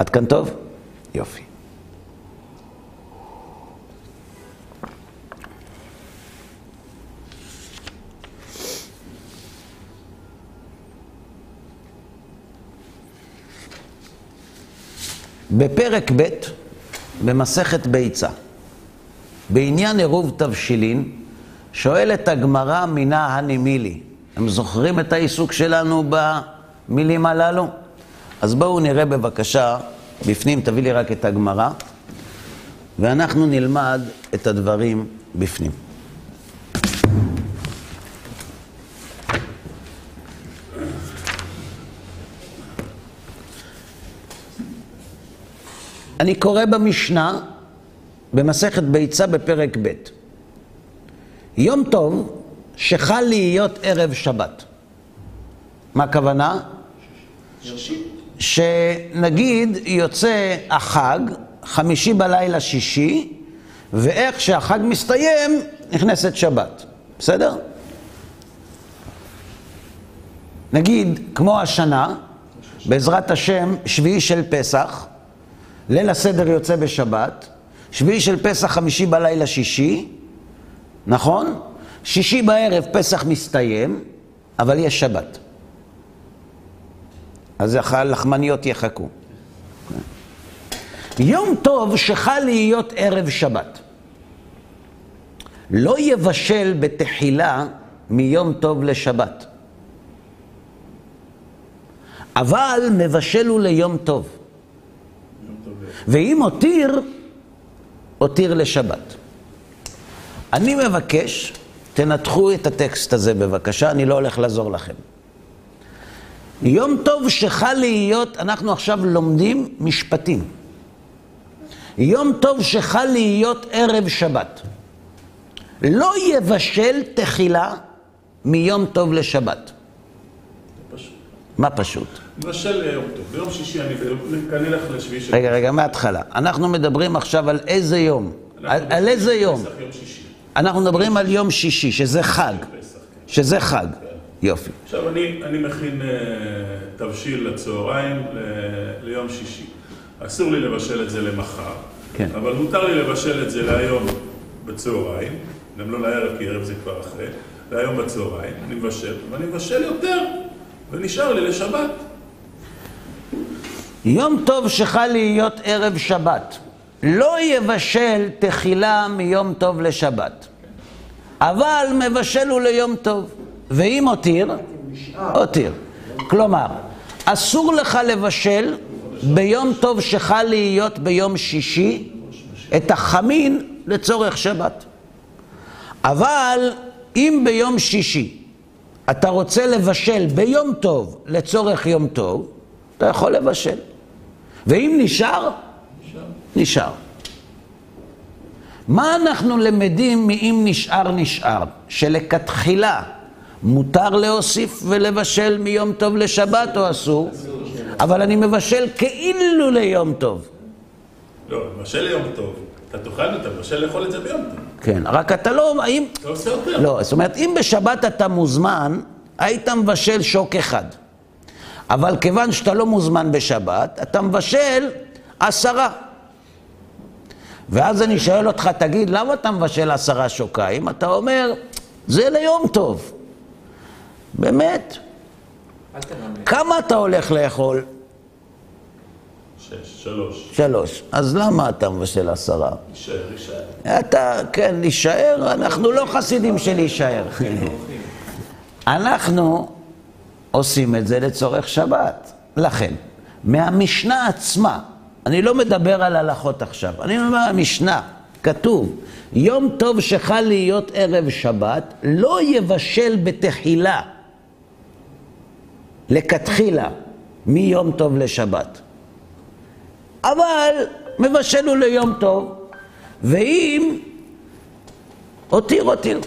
עד כאן טוב? יופי. בפרק ב' במסכת ביצה, בעניין עירוב תבשילין, שואלת הגמרא מינה הנימילי. הם זוכרים את העיסוק שלנו במילים הללו? אז בואו נראה בבקשה, בפנים, תביא לי רק את הגמרא, ואנחנו נלמד את הדברים בפנים. אני קורא במשנה, במסכת ביצה בפרק ב'. יום טוב שחל להיות ערב שבת. מה הכוונה? שנגיד יוצא החג, חמישי בלילה שישי, ואיך שהחג מסתיים, נכנסת שבת. בסדר? נגיד, כמו השנה, בעזרת השם, שביעי של פסח, ליל הסדר יוצא בשבת, שביעי של פסח, חמישי בלילה שישי, נכון? שישי בערב פסח מסתיים, אבל יש שבת. אז הלחמניות יחכו. יום טוב שחל להיות ערב שבת. לא יבשל בתחילה מיום טוב לשבת. אבל מבשל הוא ליום טוב. ואם הותיר, הותיר לשבת. אני מבקש, תנתחו את הטקסט הזה בבקשה, אני לא הולך לעזור לכם. יום טוב שחל להיות, אנחנו עכשיו לומדים משפטים. יום טוב שחל להיות ערב שבת. לא יבשל תחילה מיום טוב לשבת. פשוט. מה פשוט? מבשל יום טוב. ביום שישי אני אלך לשביעי של... רגע, רגע, מההתחלה. אנחנו מדברים עכשיו על איזה יום? על, על איזה יום? אנחנו מדברים על יום שישי, שזה חג. כן. שזה חג. יופי. עכשיו, אני, אני מכין uh, תבשיל לצהריים ל, ליום שישי. אסור לי לבשל את זה למחר, כן. אבל מותר לי לבשל את זה להיום בצהריים, גם לא לערב, כי ערב זה כבר אחרי, להיום בצהריים, אני מבשל, ואני מבשל יותר, ונשאר לי לשבת. יום טוב שחל להיות ערב שבת. לא יבשל תחילה מיום טוב לשבת. אבל מבשל הוא ליום טוב. ואם הותיר, הותיר. כלומר, אסור לך לבשל ביום טוב שחל להיות ביום שישי את החמין לצורך שבת. אבל אם ביום שישי אתה רוצה לבשל ביום טוב לצורך יום טוב, אתה יכול לבשל. ואם נשאר, נשאר. מה אנחנו למדים מאם נשאר נשאר? שלכתחילה מותר להוסיף ולבשל מיום טוב לשבת או אסור? אבל אני מבשל כאילו ליום טוב. לא, מבשל ליום טוב, אתה תאכל, אתה מבשל לאכול את זה ביום טוב. כן, רק אתה לא, האם... לא, זאת אומרת, אם בשבת אתה מוזמן, היית מבשל שוק אחד. אבל כיוון שאתה לא מוזמן בשבת, אתה מבשל עשרה. ואז אני שואל אותך, תגיד, למה אתה מבשל עשרה שוקיים? אתה אומר, זה ליום טוב. באמת? כמה אתה הולך לאכול? שש, שלוש. שלוש. אז למה אתה מבשל עשרה? יישאר, יישאר. אתה, כן, להישאר, אנחנו לא חסידים של להישאר. אנחנו עושים את זה לצורך שבת. לכן, מהמשנה עצמה, אני לא מדבר על הלכות עכשיו, אני אומר המשנה, כתוב, יום טוב שחל להיות ערב שבת, לא יבשל בתחילה, לכתחילה, מיום טוב לשבת. אבל מבשל הוא ליום טוב, ואם הותיר, הותיר.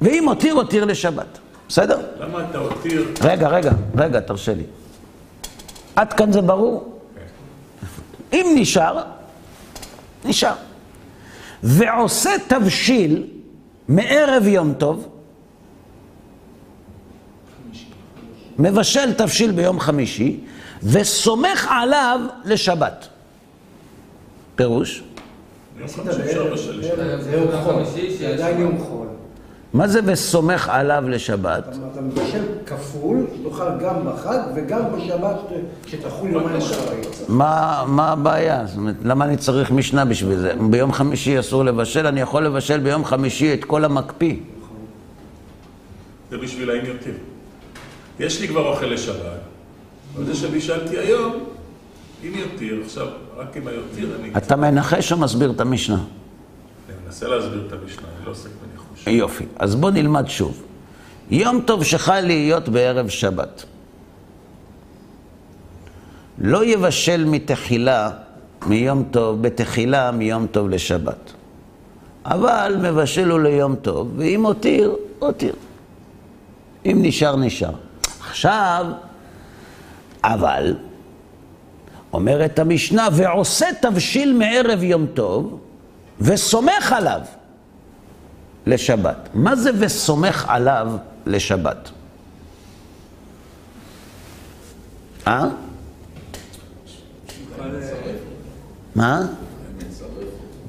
ואם הותיר, הותיר לשבת. בסדר? למה אתה הותיר? רגע, רגע, רגע, תרשה לי. עד כאן זה ברור? אם נשאר, נשאר. ועושה תבשיל מערב יום טוב, מבשל תבשיל ביום חמישי, וסומך עליו לשבת. פירוש? יום יום יום חול. מה זה וסומך עליו לשבת? אתה מבשל כפול, תאכל גם בחג וגם בשבת שתחול יומיים אחרי. מה, מה הבעיה? זאת אומרת, למה אני צריך משנה בשביל זה? ביום חמישי אסור לבשל, אני יכול לבשל ביום חמישי את כל המקפיא. זה בשביל האם יותר. יש לי כבר אוכל לשבת, אבל זה שבישלתי היום, אם יותיר, עכשיו, רק אם היותיר, אני... אתה מנחש או מסביר את המשנה? אני מנסה להסביר את המשנה, אני לא עוסק בניחוש. יופי. אז בוא נלמד שוב. יום טוב שחל להיות בערב שבת. לא יבשל מתחילה מיום טוב, בתחילה מיום טוב לשבת. אבל מבשל הוא ליום טוב, ואם הותיר, הותיר. אם נשאר, נשאר. עכשיו, אבל, אומרת המשנה, ועושה תבשיל מערב יום טוב, וסומך עליו לשבת. מה זה וסומך עליו לשבת? אה? מה?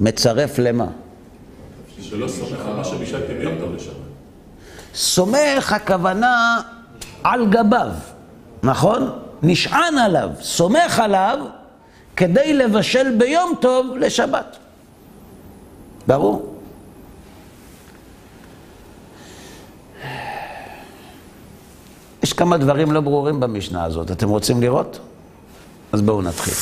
מצרף למה? שלא סומך על מה שבישלתי ביום טוב לשבת. סומך הכוונה על גביו, נכון? נשען עליו, סומך עליו כדי לבשל ביום טוב לשבת. ברור? יש כמה דברים לא ברורים במשנה הזאת. אתם רוצים לראות? אז בואו נתחיל.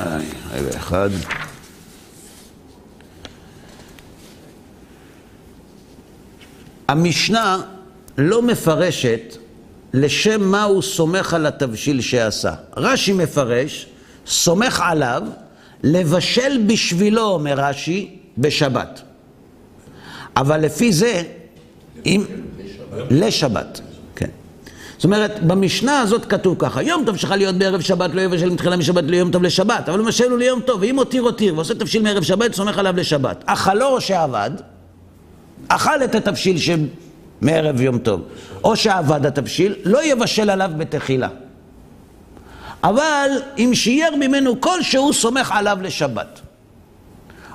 איי, רגע אחד. המשנה לא מפרשת לשם מה הוא סומך על התבשיל שעשה. רש"י מפרש, סומך עליו, לבשל בשבילו, אומר רש"י, בשבת. אבל לפי זה, אם... לשבת. זאת אומרת, במשנה הזאת כתוב ככה, יום טוב שלך להיות בערב שבת, לא יבשל מתחילה משבת ליום טוב לשבת, אבל מבשל הוא ליום טוב, ואם הותיר הותיר, ועושה תבשיל מערב שבת, סומך עליו לשבת. אכלו או שעבד, אכל את התבשיל שמערב יום טוב, או שעבד התבשיל, לא יבשל עליו בתחילה. אבל אם שיער ממנו כלשהו, סומך עליו לשבת.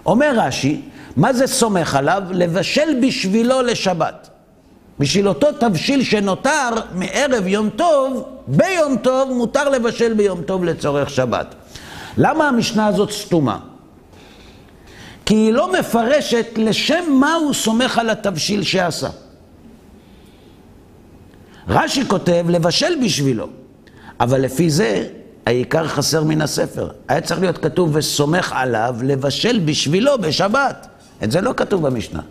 אומר רש"י, מה זה סומך עליו? לבשל בשבילו לשבת. בשביל אותו תבשיל שנותר מערב יום טוב, ביום טוב מותר לבשל ביום טוב לצורך שבת. למה המשנה הזאת סתומה? כי היא לא מפרשת לשם מה הוא סומך על התבשיל שעשה. רש"י כותב לבשל בשבילו, אבל לפי זה העיקר חסר מן הספר. היה צריך להיות כתוב וסומך עליו לבשל בשבילו בשבת. את זה לא כתוב במשנה.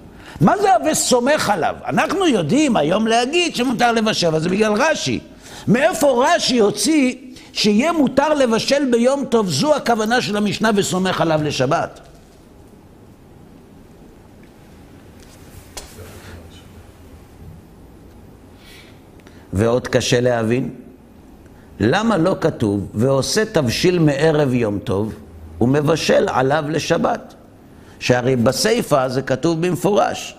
מה זה ה"וסומך עליו"? אנחנו יודעים היום להגיד שמותר לבשל, אבל זה בגלל רש"י. מאיפה רש"י הוציא שיהיה מותר לבשל ביום טוב? זו הכוונה של המשנה וסומך עליו לשבת. ועוד קשה להבין, למה לא כתוב ועושה תבשיל מערב יום טוב ומבשל עליו לשבת? שהרי בסיפא זה כתוב במפורש.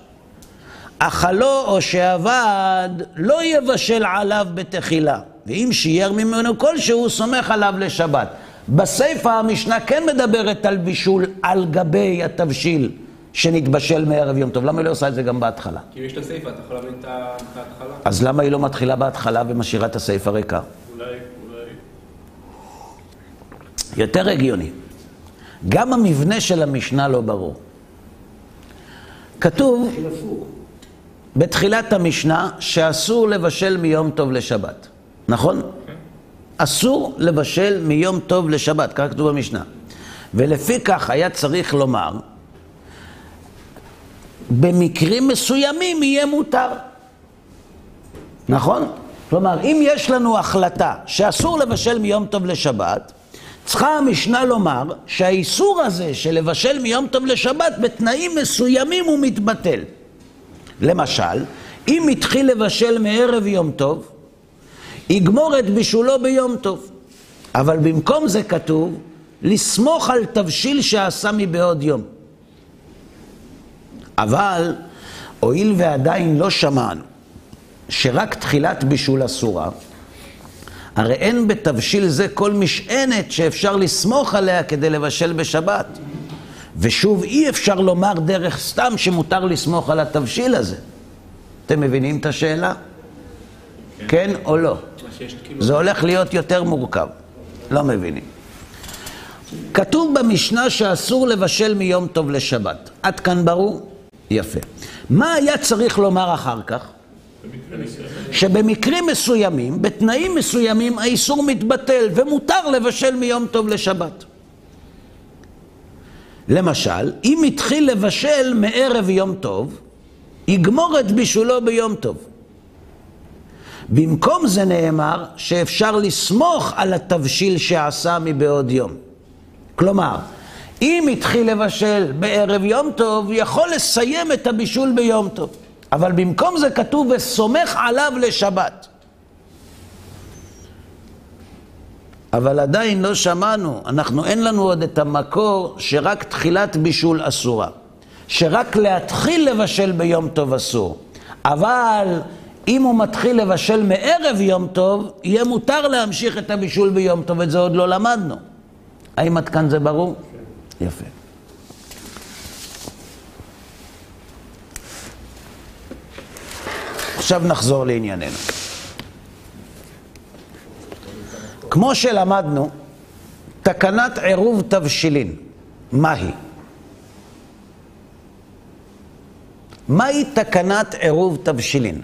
אכלו או שעבד לא יבשל עליו בתחילה, ואם שיער ממנו כלשהו סומך עליו לשבת. בסיפא המשנה כן מדברת על בישול על גבי התבשיל שנתבשל מערב יום טוב. למה היא לא עושה את זה גם בהתחלה? כי יש את הסיפה, אתה יכול להבין את ההתחלה. אז למה היא לא מתחילה בהתחלה ומשאירה את הסיפא ריקה? אולי, אולי... יותר הגיוני. גם המבנה של המשנה לא ברור. כתוב בתחילת המשנה שאסור לבשל מיום טוב לשבת, נכון? אסור לבשל מיום טוב לשבת, כך כתוב במשנה. ולפי כך היה צריך לומר, במקרים מסוימים יהיה מותר. נכון? כלומר, אם יש לנו החלטה שאסור לבשל מיום טוב לשבת, צריכה המשנה לומר שהאיסור הזה של לבשל מיום טוב לשבת בתנאים מסוימים הוא מתבטל. למשל, אם התחיל לבשל מערב יום טוב, יגמור את בישולו ביום טוב. אבל במקום זה כתוב לסמוך על תבשיל שעשה מבעוד יום. אבל הואיל ועדיין לא שמענו שרק תחילת בישול אסורה, הרי אין בתבשיל זה כל משענת שאפשר לסמוך עליה כדי לבשל בשבת. ושוב, אי אפשר לומר דרך סתם שמותר לסמוך על התבשיל הזה. אתם מבינים את השאלה? כן, כן או לא? כאילו... זה הולך להיות יותר מורכב. לא מבינים. כתוב במשנה שאסור לבשל מיום טוב לשבת. עד כאן ברור? יפה. מה היה צריך לומר אחר כך? שבמקרים מסוימים, בתנאים מסוימים, האיסור מתבטל ומותר לבשל מיום טוב לשבת. למשל, אם התחיל לבשל מערב יום טוב, יגמור את בישולו ביום טוב. במקום זה נאמר שאפשר לסמוך על התבשיל שעשה מבעוד יום. כלומר, אם התחיל לבשל בערב יום טוב, יכול לסיים את הבישול ביום טוב. אבל במקום זה כתוב וסומך עליו לשבת. אבל עדיין לא שמענו, אנחנו אין לנו עוד את המקור שרק תחילת בישול אסורה. שרק להתחיל לבשל ביום טוב אסור. אבל אם הוא מתחיל לבשל מערב יום טוב, יהיה מותר להמשיך את הבישול ביום טוב, את זה עוד לא למדנו. האם עד כאן זה ברור? כן. יפה. עכשיו נחזור לענייננו. כמו שלמדנו, תקנת עירוב תבשילין, מהי? מהי תקנת עירוב תבשילין?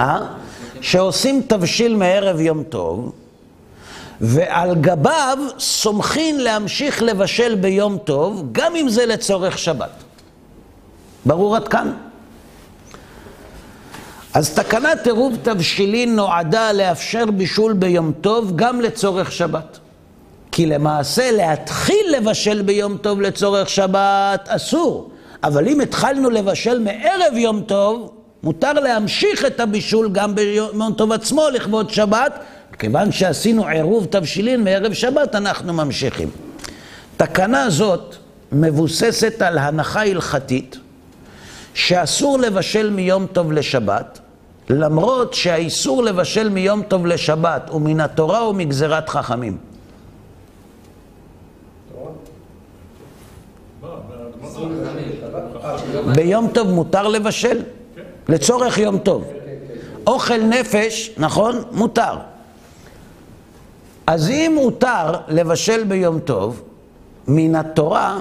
אה? שעושים תבשיל מערב יום טוב, ועל גביו סומכין להמשיך לבשל ביום טוב, גם אם זה לצורך שבת. ברור עד כאן? אז תקנת עירוב תבשילין נועדה לאפשר בישול ביום טוב גם לצורך שבת. כי למעשה להתחיל לבשל ביום טוב לצורך שבת אסור, אבל אם התחלנו לבשל מערב יום טוב, מותר להמשיך את הבישול גם ביום טוב עצמו לכבוד שבת, כיוון שעשינו עירוב תבשילין מערב שבת, אנחנו ממשיכים. תקנה זאת מבוססת על הנחה הלכתית שאסור לבשל מיום טוב לשבת, למרות שהאיסור לבשל מיום טוב לשבת הוא מן התורה או מגזירת חכמים. ביום טוב מותר לבשל? לצורך יום טוב. אוכל נפש, נכון? מותר. אז אם מותר לבשל ביום טוב, מן התורה,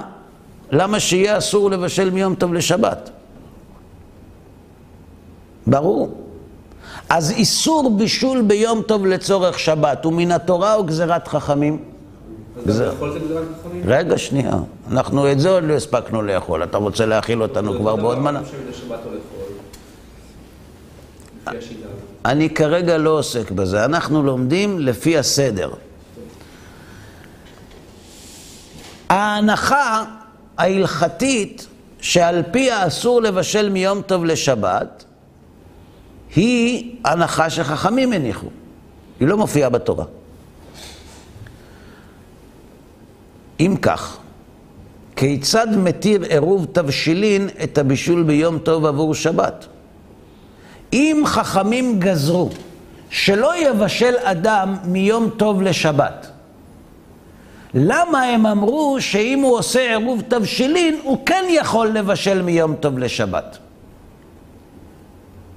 למה שיהיה אסור לבשל מיום טוב לשבת? ברור. אז איסור בישול ביום טוב לצורך שבת, הוא מן התורה או גזירת חכמים? רגע, שנייה. אנחנו את זה עוד לא הספקנו לאכול. אתה רוצה להאכיל אותנו כבר בעוד מנה? אני כרגע לא עוסק בזה. אנחנו לומדים לפי הסדר. ההנחה ההלכתית שעל פיה אסור לבשל מיום טוב לשבת, היא הנחה שחכמים הניחו. היא לא מופיעה בתורה. אם כך, כיצד מתיר עירוב תבשילין את הבישול ביום טוב עבור שבת? אם חכמים גזרו שלא יבשל אדם מיום טוב לשבת, למה הם אמרו שאם הוא עושה עירוב תבשילין, הוא כן יכול לבשל מיום טוב לשבת?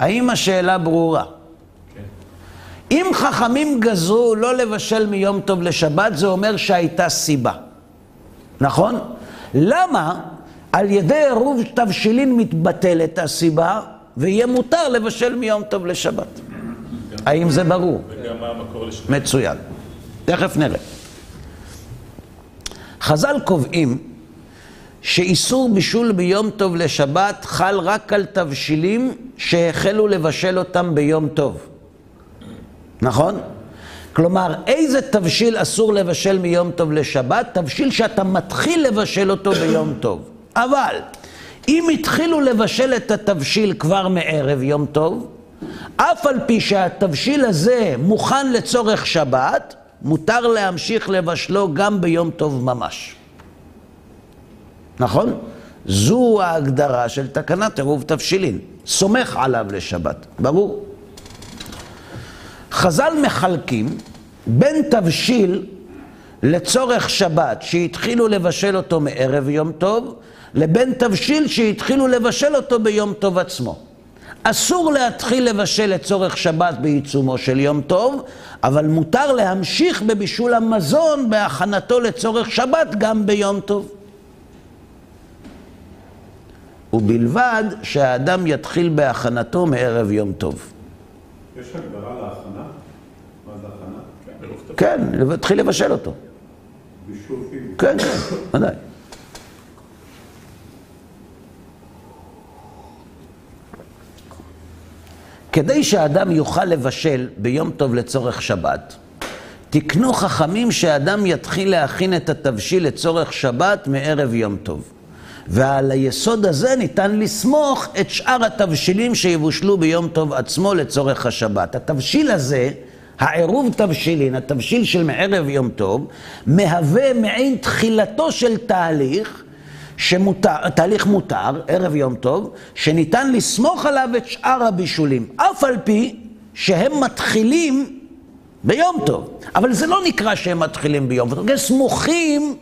האם השאלה ברורה? כן. אם חכמים גזרו לא לבשל מיום טוב לשבת, זה אומר שהייתה סיבה. נכון? למה על ידי עירוב תבשילין מתבטלת הסיבה, ויהיה מותר לבשל מיום טוב לשבת? האם זה ברור? וגם מה המקור לשני? מצוין. תכף נראה. חז"ל קובעים שאיסור בישול ביום טוב לשבת חל רק על תבשילים שהחלו לבשל אותם ביום טוב. נכון? כלומר, איזה תבשיל אסור לבשל מיום טוב לשבת? תבשיל שאתה מתחיל לבשל אותו ביום טוב. אבל, אם התחילו לבשל את התבשיל כבר מערב יום טוב, אף על פי שהתבשיל הזה מוכן לצורך שבת, מותר להמשיך לבשלו גם ביום טוב ממש. נכון? זו ההגדרה של תקנת עירוב תבשילין. סומך עליו לשבת, ברור. חז"ל מחלקים בין תבשיל לצורך שבת, שהתחילו לבשל אותו מערב יום טוב, לבין תבשיל שהתחילו לבשל אותו ביום טוב עצמו. אסור להתחיל לבשל לצורך שבת בעיצומו של יום טוב, אבל מותר להמשיך בבישול המזון בהכנתו לצורך שבת גם ביום טוב. ובלבד שהאדם יתחיל בהכנתו מערב יום טוב. יש הגדרה להכנה? מה זה הכנה? כן, להתחיל לבשל אותו. כן, כן, ודאי. כדי שאדם יוכל לבשל ביום טוב לצורך שבת, תקנו חכמים שאדם יתחיל להכין את התבשיל לצורך שבת מערב יום טוב. ועל היסוד הזה ניתן לסמוך את שאר התבשילים שיבושלו ביום טוב עצמו לצורך השבת. התבשיל הזה, העירוב תבשילין, התבשיל של מערב יום טוב, מהווה מעין תחילתו של תהליך, שמותר, תהליך מותר, ערב יום טוב, שניתן לסמוך עליו את שאר הבישולים, אף על פי שהם מתחילים ביום טוב. אבל זה לא נקרא שהם מתחילים ביום טוב, הם סמוכים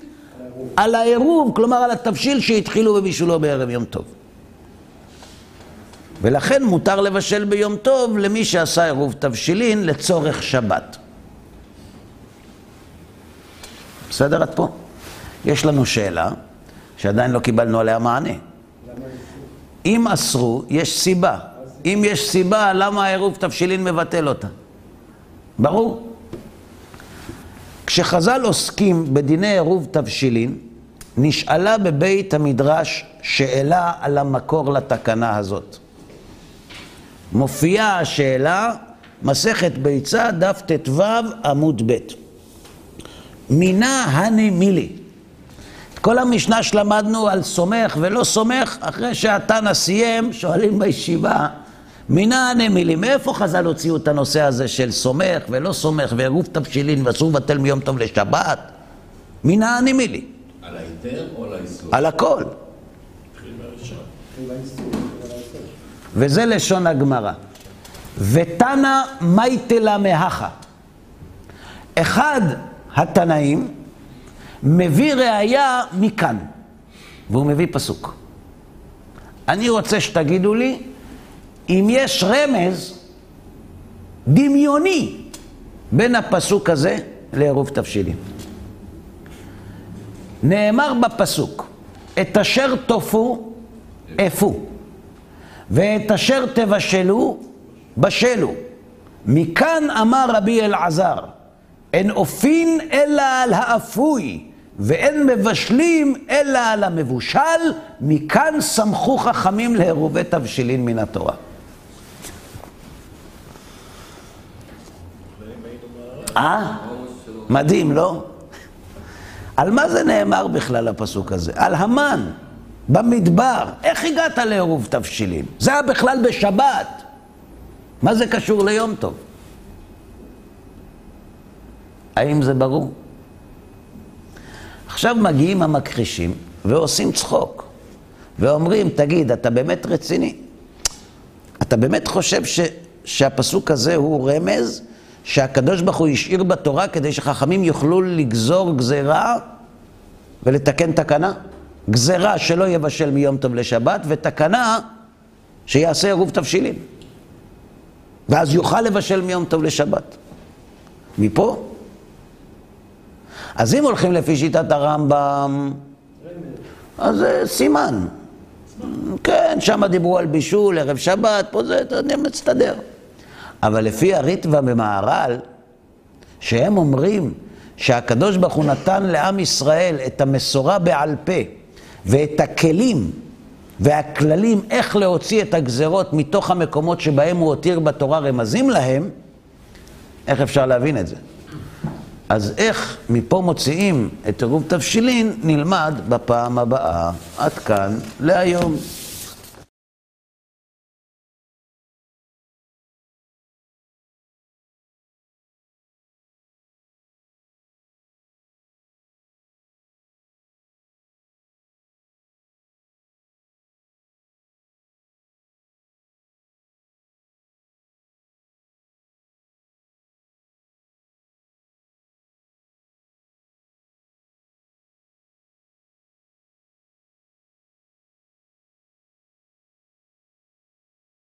על העירוב, כלומר על התבשיל שהתחילו בבישולו בערב יום טוב. ולכן מותר לבשל ביום טוב למי שעשה עירוב תבשילין לצורך שבת. בסדר עד פה? יש לנו שאלה שעדיין לא קיבלנו עליה מענה. אם אסרו, יש סיבה. אם יש סיבה, למה העירוב תבשילין מבטל אותה? ברור. כשחז"ל עוסקים בדיני עירוב תבשילין, נשאלה בבית המדרש שאלה על המקור לתקנה הזאת. מופיעה השאלה, מסכת ביצה, דף ט"ו, עמוד ב'. מינה הנמילי. את כל המשנה שלמדנו על סומך ולא סומך, אחרי שהתנא סיים, שואלים בישיבה, מינה הנמילי, מאיפה חז"ל הוציאו את הנושא הזה של סומך ולא סומך ועירוב תבשילין ואסור לבטל מיום טוב לשבת? מינה הנמילי. ההיתר או על האיסור? על הכל. וזה לשון הגמרא. ותנא מייטלה מהכה. אחד התנאים מביא ראייה מכאן, והוא מביא פסוק. אני רוצה שתגידו לי אם יש רמז דמיוני בין הפסוק הזה לעירוב תבשילים. נאמר בפסוק, את אשר תופו, אפו, ואת אשר תבשלו, בשלו. מכאן אמר רבי אלעזר, אין אופין אלא על האפוי, ואין מבשלים אלא על המבושל, מכאן סמכו חכמים לעירובי תבשילין מן התורה. אה? מדהים, לא? על מה זה נאמר בכלל הפסוק הזה? על המן, במדבר. איך הגעת לעירוב תבשילים? זה היה בכלל בשבת. מה זה קשור ליום טוב? האם זה ברור? עכשיו מגיעים המכחישים ועושים צחוק ואומרים, תגיד, אתה באמת רציני? אתה באמת חושב ש, שהפסוק הזה הוא רמז שהקדוש ברוך הוא השאיר בתורה כדי שחכמים יוכלו לגזור גזרה ולתקן תקנה? גזרה שלא יבשל מיום טוב לשבת ותקנה שיעשה עירוב תבשילים. ואז יוכל לבשל מיום טוב לשבת. מפה? אז אם הולכים לפי שיטת הרמב"ם, אז זה סימן. כן, שם דיברו על בישול, ערב שבת, פה זה, אני מצטדר. אבל לפי הריטב"א במהר"ל, שהם אומרים שהקדוש ברוך הוא נתן לעם ישראל את המסורה בעל פה ואת הכלים והכללים איך להוציא את הגזרות מתוך המקומות שבהם הוא הותיר בתורה רמזים להם, איך אפשר להבין את זה? אז איך מפה מוציאים את עירוב תבשילין, נלמד בפעם הבאה. עד כאן להיום.